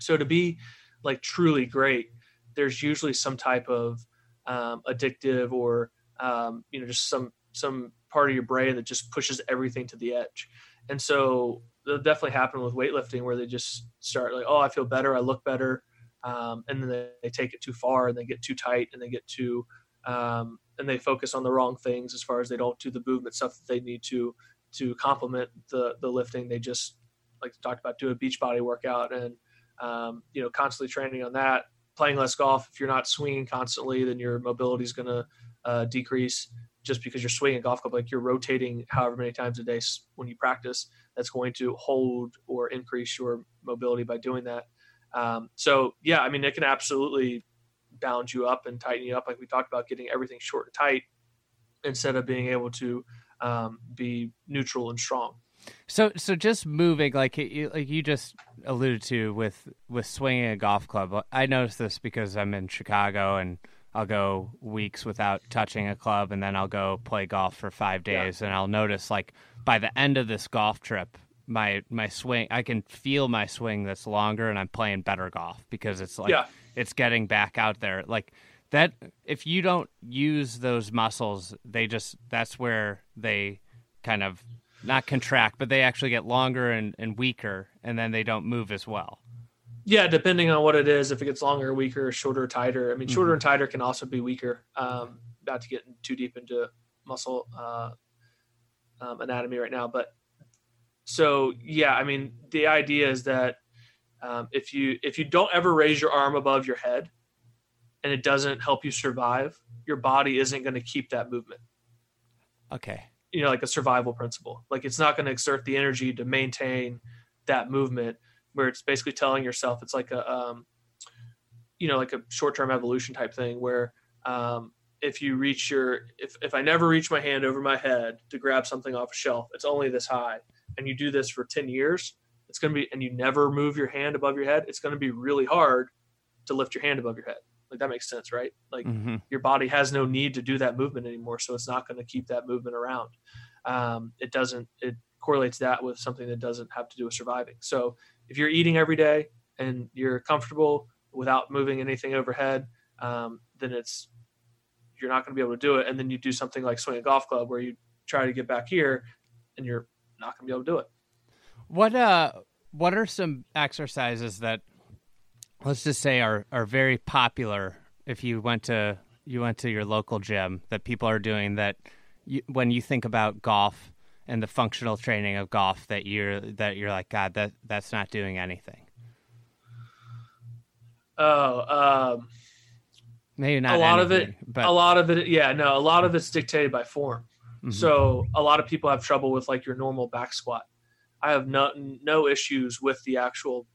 So to be like truly great, there's usually some type of um, addictive or, um, you know, just some, some part of your brain that just pushes everything to the edge. And so that definitely happen with weightlifting where they just start like, oh, I feel better, I look better, um, and then they, take it too far and they get too tight and they get too um, and they focus on the wrong things as far as they don't do the movement stuff that they need to to complement the the lifting. They just like talked about do a beach body workout and um, you know constantly training on that. Playing less golf. If you're not swinging constantly, then your mobility is going to uh, decrease. Just because you're swinging a golf club, like you're rotating however many times a day when you practice, that's going to hold or increase your mobility by doing that. Um, so yeah, I mean, it can absolutely bound you up and tighten you up, like we talked about, getting everything short and tight instead of being able to um, be neutral and strong. So, so just moving, like you, like you just alluded to with with swinging a golf club. I noticed this because I'm in Chicago and I'll go weeks without touching a club, and then I'll go play golf for five days, yeah. and I'll notice like by the end of this golf trip, my my swing I can feel my swing that's longer and I'm playing better golf because it's like yeah. it's getting back out there like that if you don't use those muscles they just that's where they kind of not contract but they actually get longer and, and weaker and then they don't move as well yeah depending on what it is if it gets longer weaker shorter tighter i mean shorter mm-hmm. and tighter can also be weaker um not to get too deep into muscle uh, um, anatomy right now but so yeah, I mean, the idea is that um, if you if you don't ever raise your arm above your head, and it doesn't help you survive, your body isn't going to keep that movement. Okay. You know, like a survival principle. Like it's not going to exert the energy to maintain that movement. Where it's basically telling yourself it's like a, um, you know, like a short-term evolution type thing where um, if you reach your if if I never reach my hand over my head to grab something off a shelf, it's only this high and you do this for 10 years, it's going to be, and you never move your hand above your head, it's going to be really hard to lift your hand above your head. Like that makes sense, right? Like mm-hmm. your body has no need to do that movement anymore. So it's not going to keep that movement around. Um, it doesn't, it correlates that with something that doesn't have to do with surviving. So if you're eating every day and you're comfortable without moving anything overhead, um, then it's, you're not going to be able to do it. And then you do something like swing a golf club where you try to get back here and you're not going to be able to do it. What uh, what are some exercises that let's just say are are very popular if you went to you went to your local gym that people are doing that you, when you think about golf and the functional training of golf that you're that you're like God that that's not doing anything. Oh, um, maybe not a lot anything, of it. but a lot of it, yeah, no, a lot of it's dictated by form. Mm-hmm. So a lot of people have trouble with like your normal back squat. I have no no issues with the actual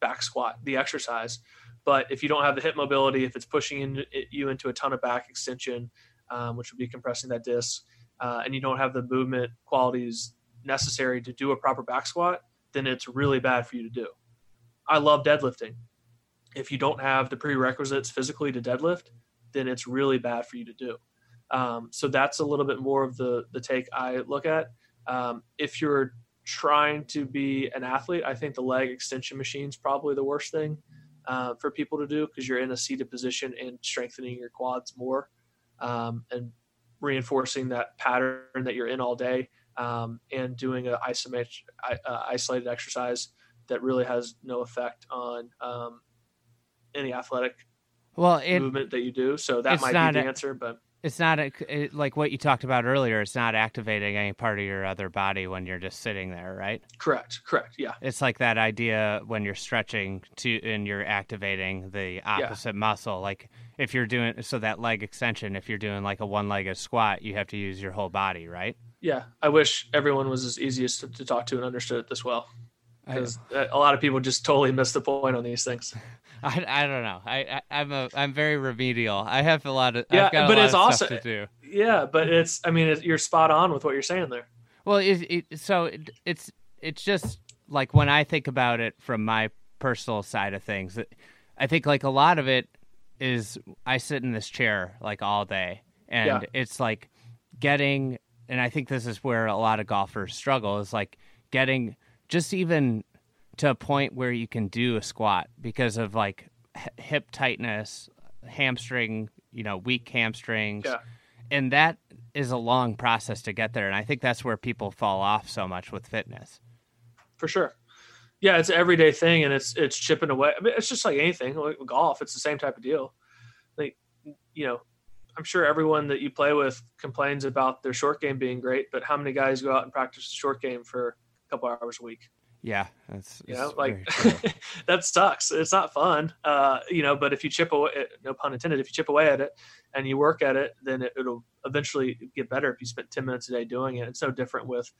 back squat, the exercise. But if you don't have the hip mobility, if it's pushing in, you into a ton of back extension, um, which would be compressing that disc, uh, and you don't have the movement qualities necessary to do a proper back squat, then it's really bad for you to do. I love deadlifting. If you don't have the prerequisites physically to deadlift, then it's really bad for you to do. Um, so that's a little bit more of the the take I look at. Um, if you're trying to be an athlete, I think the leg extension machine is probably the worst thing. uh, for people to do because you're in a seated position and strengthening your quads more um, and reinforcing that pattern that you're in all day um, and doing an isometric, uh, isolated exercise that really has no effect on um, any athletic well it, movement that you do. So that might be the a, answer, but it's not a, it, like what you talked about earlier. It's not activating any part of your other body when you're just sitting there, right? Correct. Correct. Yeah. It's like that idea when you're stretching to and you're activating the opposite yeah. muscle. Like if you're doing so that leg extension, if you're doing like a one-legged squat, you have to use your whole body, right? Yeah. I wish everyone was as easiest to, to talk to and understood it this well because uh, a lot of people just totally miss the point on these things. I, I don't know. I, I am a I'm very remedial. I have a lot of yeah, but it's also to do. Yeah, but it's I mean you're spot on with what you're saying there. Well, it, it, so it, it's it's just like when I think about it from my personal side of things, I think like a lot of it is I sit in this chair like all day, and yeah. it's like getting. And I think this is where a lot of golfers struggle is like getting just even to a point where you can do a squat because of like hip tightness, hamstring, you know, weak hamstrings. Yeah. And that is a long process to get there. And I think that's where people fall off so much with fitness. For sure. Yeah, it's an everyday thing and it's it's chipping away. I mean, it's just like anything, like golf, it's the same type of deal. Like, you know, I'm sure everyone that you play with complains about their short game being great, but how many guys go out and practice the short game for a couple hours a week? Yeah, that's you know like that sucks. It's not fun, uh, you know. But if you chip away, no pun intended, if you chip away at it and you work at it, then it, will eventually get better. If you spent ten minutes a day doing it, it's no different with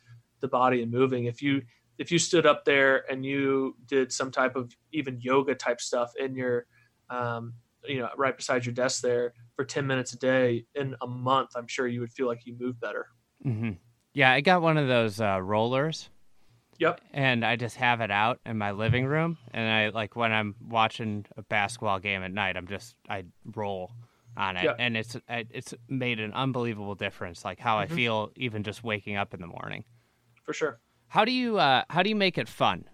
the body and moving. If you if you stood up there and you did some type of even yoga type stuff in your um, you know right beside your desk there for 10 minutes a day in a month i'm sure you would feel like you move better mm-hmm. yeah i got one of those uh, rollers Yep. And I just have it out in my living room, and I like when I'm watching a basketball game at night, I'm just I roll on it, yep. and it's it's made an unbelievable difference, like how mm-hmm. I feel even just waking up in the morning. For sure. How do you uh, how do you make it fun?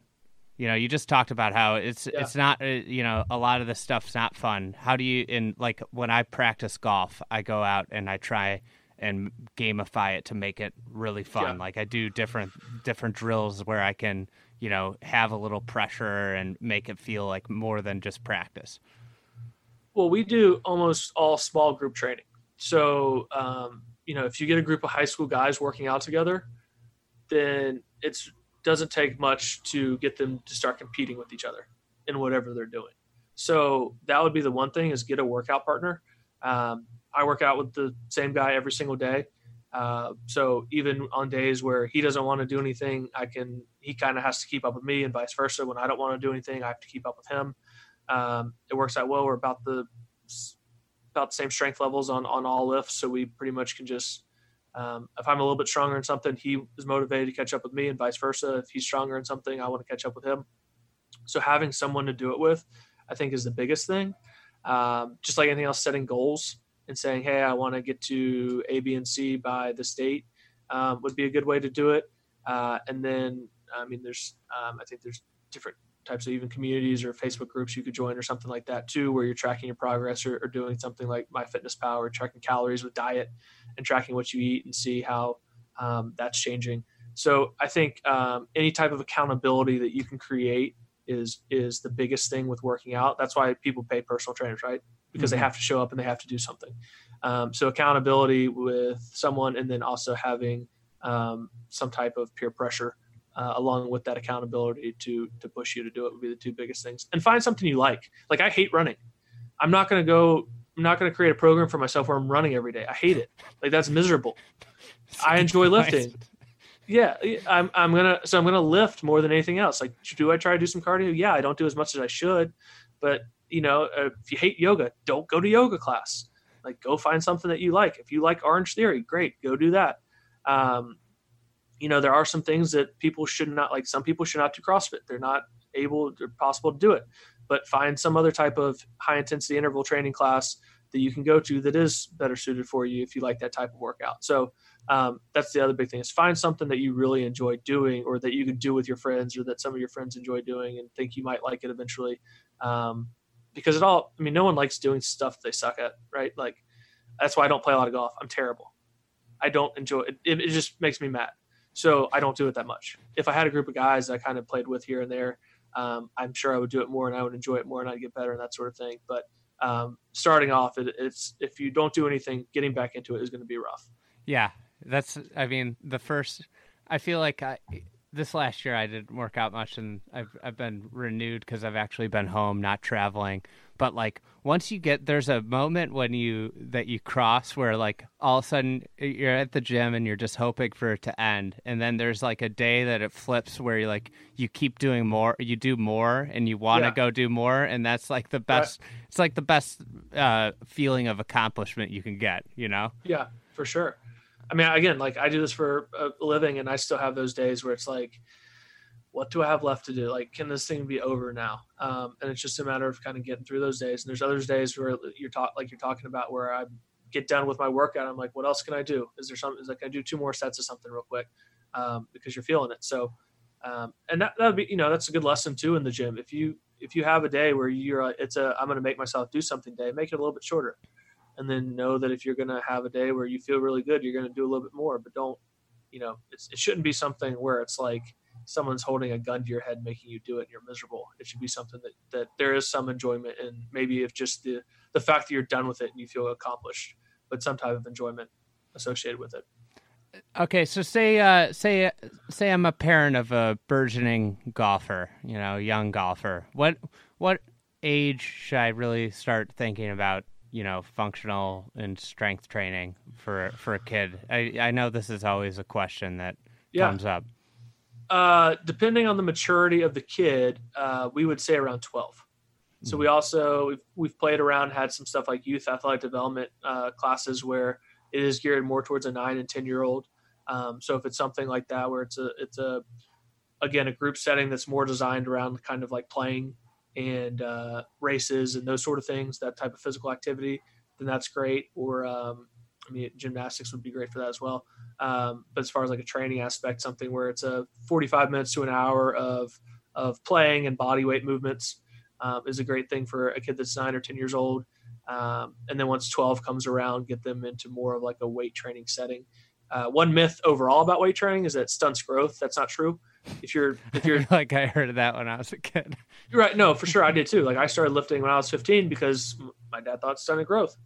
You know, you just talked about how it's yeah. it's not uh, you know a lot of the stuff's not fun. How do you in like when I practice golf, I go out and I try and gamify it to make it really fun. Yeah. Like I do different different drills where I can, you know, have a little pressure and make it feel like more than just practice. Well, we do almost all small group training. So, um, you know, if you get a group of high school guys working out together, then it doesn't take much to get them to start competing with each other in whatever they're doing. So that would be the one thing is get a workout partner. Um, I work out with the same guy every single day. Uh, so even on days where he doesn't want to do anything, I can. He kind of has to keep up with me, and vice versa. When I don't want to do anything, I have to keep up with him. Um, it works out well. We're about the about the same strength levels on on all lifts, so we pretty much can just. Um, if I'm a little bit stronger in something, he is motivated to catch up with me, and vice versa. If he's stronger in something, I want to catch up with him. So having someone to do it with, I think, is the biggest thing. Um, just like anything else, setting goals and saying, "Hey, I want to get to A, B, and C by the state," um, would be a good way to do it. Uh, and then, I mean, there's, um, I think there's different types of even communities or Facebook groups you could join or something like that too, where you're tracking your progress or, or doing something like MyFitnessPal, tracking calories with diet and tracking what you eat and see how um, that's changing. So I think um, any type of accountability that you can create is is the biggest thing with working out. That's why people pay personal trainers, right? because mm-hmm. they have to show up and they have to do something. Um, so accountability with someone, and then also having um, some type of peer pressure uh, along with that accountability to to push you to do it would be the two biggest things. And find something you like. Like I hate running. I'm not going to go. I'm not going to create a program for myself where I'm running every day. I hate it. Like that's miserable. I enjoy lifting. Yeah, I'm. I'm gonna. So I'm gonna lift more than anything else. Like, do I try to do some cardio? Yeah, I don't do as much as I should, but you know, if you hate yoga, don't go to yoga class. Like, go find something that you like. If you like Orangetheory, great, go do that. Um, you know, there are some things that people should not like. Some people should not do CrossFit. They're not able or possible to do it. But find some other type of high intensity interval training class that you can go to that is better suited for you if you like that type of workout. So um, that's the other big thing is find something that you really enjoy doing or that you can do with your friends or that some of your friends enjoy doing and think you might like it eventually. Um, because it all. I mean, no one likes doing stuff they suck at, right? Like that's why I don't play a lot of golf. I'm terrible. I don't enjoy it. It, it just makes me mad. So I don't do it that much. If I had a group of guys that I kind of played with here and there, um, I'm sure I would do it more and I would enjoy it more and I'd get better and that sort of thing. But um, starting off, it, it's if you don't do anything, getting back into it is going to be rough. Yeah, that's. I mean, the first. I feel like I this last year I didn't work out much, and I've I've been renewed because I've actually been home, not traveling. But like once you get there's a moment when you that you cross where like all of a sudden you're at the gym and you're just hoping for it to end, and then there's like a day that it flips where you like you keep doing more, you do more, and you want to yeah. go do more, and that's like the best. Right. It's like the best uh, feeling of accomplishment you can get. You know? Yeah, for sure. I mean, again, like I do this for a living, and I still have those days where it's like, what do I have left to do? Like, can this thing be over now? Um, and it's just a matter of kind of getting through those days. And there's other days where you're talk like you're talking about where I get done with my workout. I'm like, what else can I do? Is there something? Is like I do two more sets of something real quick um, because you're feeling it. So, um, and that that'd be you know that's a good lesson too in the gym. If you if you have a day where you're it's a I'm going to make myself do something day, make it a little bit shorter and then know that if you're going to have a day where you feel really good, you're going to do a little bit more. But don't, you know, it shouldn't be something where it's like someone's holding a gun to your head, making you do it, and you're miserable. It should be something that that there is some enjoyment, and maybe if just the the fact that you're done with it and you feel accomplished, but some type of enjoyment associated with it. Okay, so say uh, say say I'm a parent of a burgeoning golfer, you know, young golfer. What what age should I really start thinking about you know functional and strength training for for a kid? I I know this is always a question that yeah. comes up. Uh, depending on the maturity of the kid, uh, we would say around twelve. So we mm-hmm. also we've, we've played around, had some stuff like youth athletic development uh, classes where it is geared more towards a nine and ten year old. Um, so if it's something like that where it's a it's a again a group setting that's more designed around kind of like playing and uh, races and those sort of things, that type of physical activity, then that's great. Or um, I mean, gymnastics would be great for that as well. Um, but as far as like a training aspect, something where it's a 45 minutes to an hour of of playing and body weight movements um, is a great thing for a kid that's nine or 10 years old. Um, and then once 12 comes around, get them into more of like a weight training setting. Uh, one myth overall about weight training is that stunts growth. That's not true if you're if you're like I heard of that when I was a kid. You're right. No, for sure, I did too. Like I started lifting when I was 15 because my dad thought stunted growth.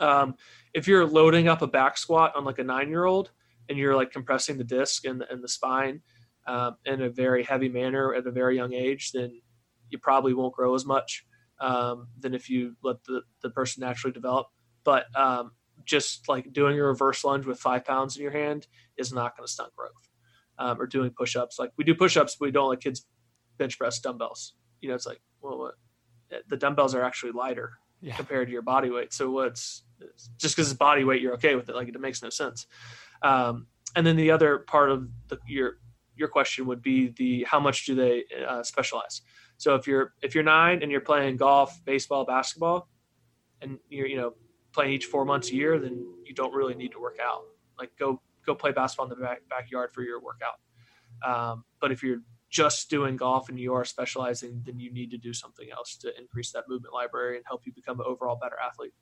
Um, if you're loading up a back squat on like a nine year old and you're like compressing the disc and the, and the spine um, in a very heavy manner at a very young age, then you probably won't grow as much um, than if you let the, the person naturally develop. But um, just like doing a reverse lunge with five pounds in your hand is not going to stunt growth um, or doing push-ups. Like we do push-ups, but we don't let kids bench press dumbbells. You know, it's like, well, what? the dumbbells are actually lighter yeah. compared to your body weight. So what's just because it's body weight, you're okay with it. Like it makes no sense. Um, and then the other part of the, your your question would be the how much do they uh, specialize? So if you're if you're nine and you're playing golf, baseball, basketball, and you're you know playing each four months a year, then you don't really need to work out. Like go go play basketball in the back, backyard for your workout. Um, but if you're just doing golf and you are specializing, then you need to do something else to increase that movement library and help you become an overall better athlete.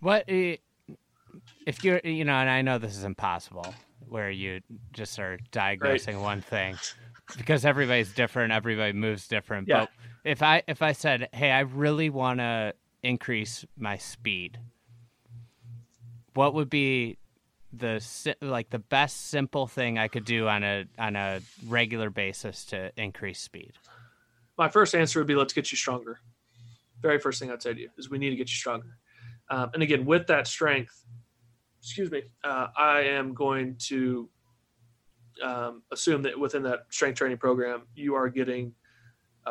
What if you're, you know, and I know this is impossible where you just are diagnosing right. one thing because everybody's different, everybody moves different. Yeah. But if I if I said, "Hey, I really want to increase my speed," what would be the like the best simple thing I could do on a on a regular basis to increase speed? My first answer would be let's get you stronger. Very first thing I'd say to you is we need to get you stronger. Um, and again, with that strength, excuse me, uh, I am going to um, assume that within that strength training program, you are getting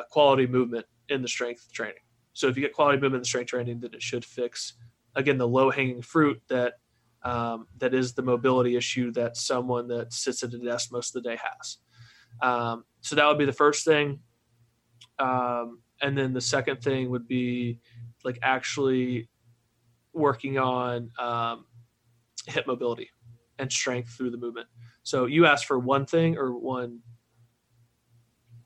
quality movement in the strength training. So if you get quality movement in the strength training, then it should fix again the low hanging fruit that um, that is the mobility issue that someone that sits at a desk most of the day has. Um, so that would be the first thing. Um, and then the second thing would be like actually working on um, hip mobility and strength through the movement. So you asked for one thing or one?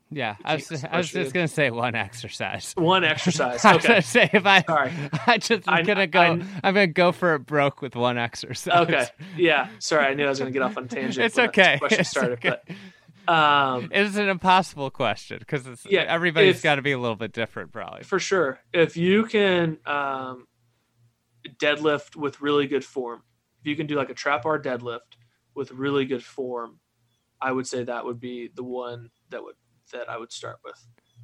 Yeah, I was, I was just gonna say one exercise. One exercise. I was Okay. gonna say if I, Sorry. I just I- am gonna go. I- am gonna go for it broke with one exercise. Okay. Yeah. Sorry, I knew I was going to get off on a tangent. It's okay. Question It's started, okay. but um, It's an impossible question because it's Yeah, everybody's got to be a little bit different, probably. for sure, if you can um, deadlift with really good form, if you can do like a trap bar deadlift with really good form, I would say that would be the one that would that I would start with.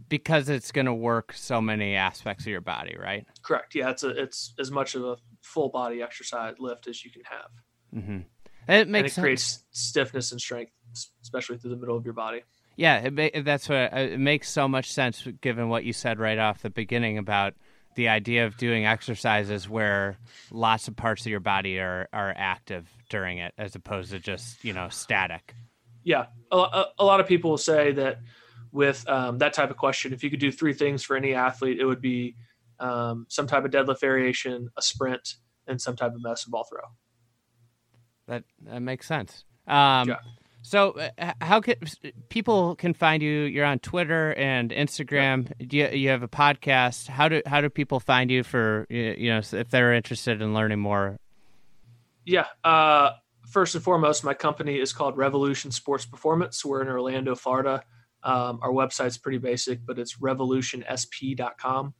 Because it's gonna work so many aspects of your body, right? Correct. Yeah, it's a it's as much of a full body exercise lift as you can have, Mm-hmm. And It and makes it sense. creates stiffness and strength, especially through the middle of your body. Yeah, it that's what uh, it makes so much sense given what you said right off the beginning about the idea of doing exercises where lots of parts of your body are are active during it as opposed to just, you know, static. Yeah, a, a, a lot of people will say that with um, that type of question, if you could do three things for any athlete, it would be um, some type of deadlift variation, a sprint, and some type of medicine ball throw. That that makes sense. Um Yeah. So, uh, how can people can find you? You're on Twitter and Instagram. Do you, you have a podcast? How do how do people find you for you know if they're interested in learning more? Yeah. Uh, first and foremost, my company is called Revolution Sports Performance. We're in Orlando, Florida. Um, our website's pretty basic, but it's revolutionsp.com.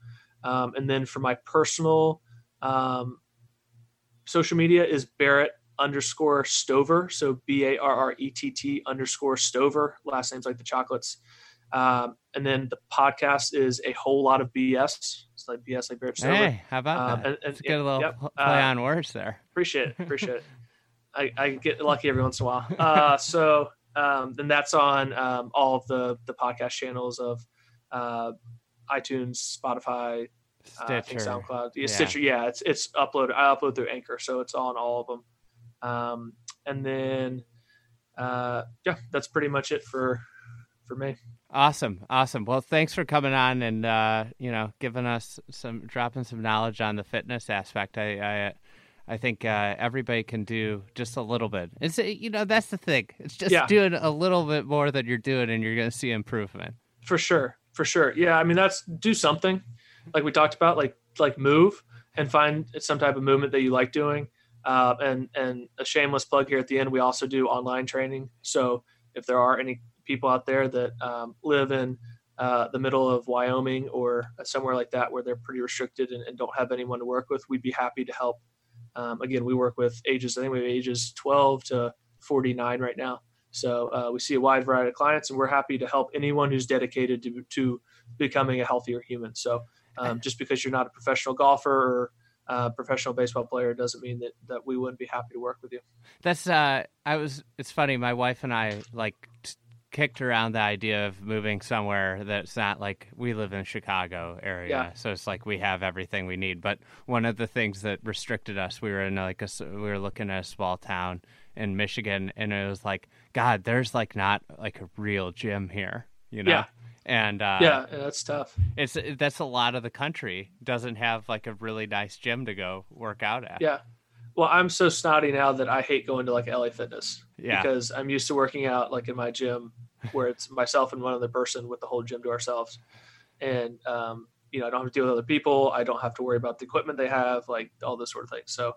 Um, and then for my personal um, social media is Barrett underscore Stover. So B A R R E T T underscore Stover. Last name's like the chocolates. Um, and then the podcast is a whole lot of BS. It's like BS like Barrett Stover. Hey, how about Um, that? and- and- a good little yep, uh, play on words there. Appreciate it. Appreciate it. I, I get lucky every once in a while. Uh, so um, then that's on um, all of the the podcast channels of uh, iTunes, Spotify, uh, I think SoundCloud, yeah, Yeah. Stitcher. Yeah, it's it's uploaded. I upload through Anchor, so it's on all of them. Um, and then uh, yeah, that's pretty much it for for me. Awesome, awesome. Well, thanks for coming on and uh, you know giving us some dropping some knowledge on the fitness aspect. I I, I think uh, everybody can do just a little bit. It's you know that's the thing. It's just Yeah. doing a little bit more than you're doing, and you're going to see improvement. For sure, for sure. Yeah, I mean that's do something, like we talked about, like like move and find some type of movement that you like doing. Uh, and and a shameless plug here at the end, we also do online training. So if there are any people out there that um, live in uh, the middle of Wyoming or somewhere like that where they're pretty restricted and, and don't have anyone to work with, we'd be happy to help. Um, again, we work with ages. I think we have ages 12 to 49 right now. So uh, we see a wide variety of clients, and we're happy to help anyone who's dedicated to, to becoming a healthier human. So um, just because you're not a professional golfer or professional baseball player doesn't mean that, that we wouldn't be happy to work with you. That's uh, I was. It's funny. My wife and I like t- kicked around the idea of moving somewhere that's not like we live in Chicago area, Yeah. so it's like we have everything we need. But one of the things that restricted us, we were in like a, we were looking at a small town in Michigan, and it was like, God, there's like not like a real gym here, you know. Yeah. And uh, yeah, yeah, that's tough. it's that's a lot of the country doesn't have like a really nice gym to go work out at. Yeah. Well, I'm so snotty now that I hate going to like LA Fitness Yeah. because I'm used to working out like in my gym where it's myself and one other person with the whole gym to ourselves. And, um, you know, I don't have to deal with other people. I don't have to worry about the equipment they have, like all this sort of thing. So,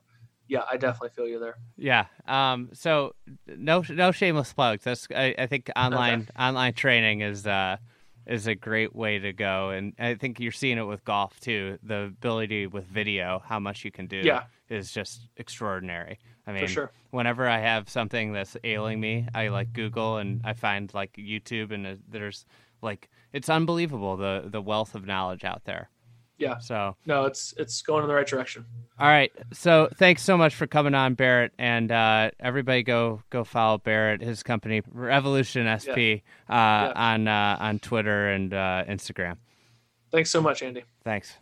yeah, I definitely feel you there. Yeah. Um. So no, no shameless plugs. That's I, I think online online training is uh is a great way to go, and I think you're seeing it with golf too. The ability with video, how much you can do, Yeah. is just extraordinary. I mean, sure. whenever I have something that's ailing me, I like Google and I find like YouTube, and uh, there's like it's unbelievable the the wealth of knowledge out there. Yeah. So No, it's it's going in the right direction. all right. So thanks so much for coming on, Barrett, and uh, everybody go go follow Barrett, his company Revolution SP, uh, on uh, on Twitter and uh, Instagram. Thanks so much, Andy. Thanks.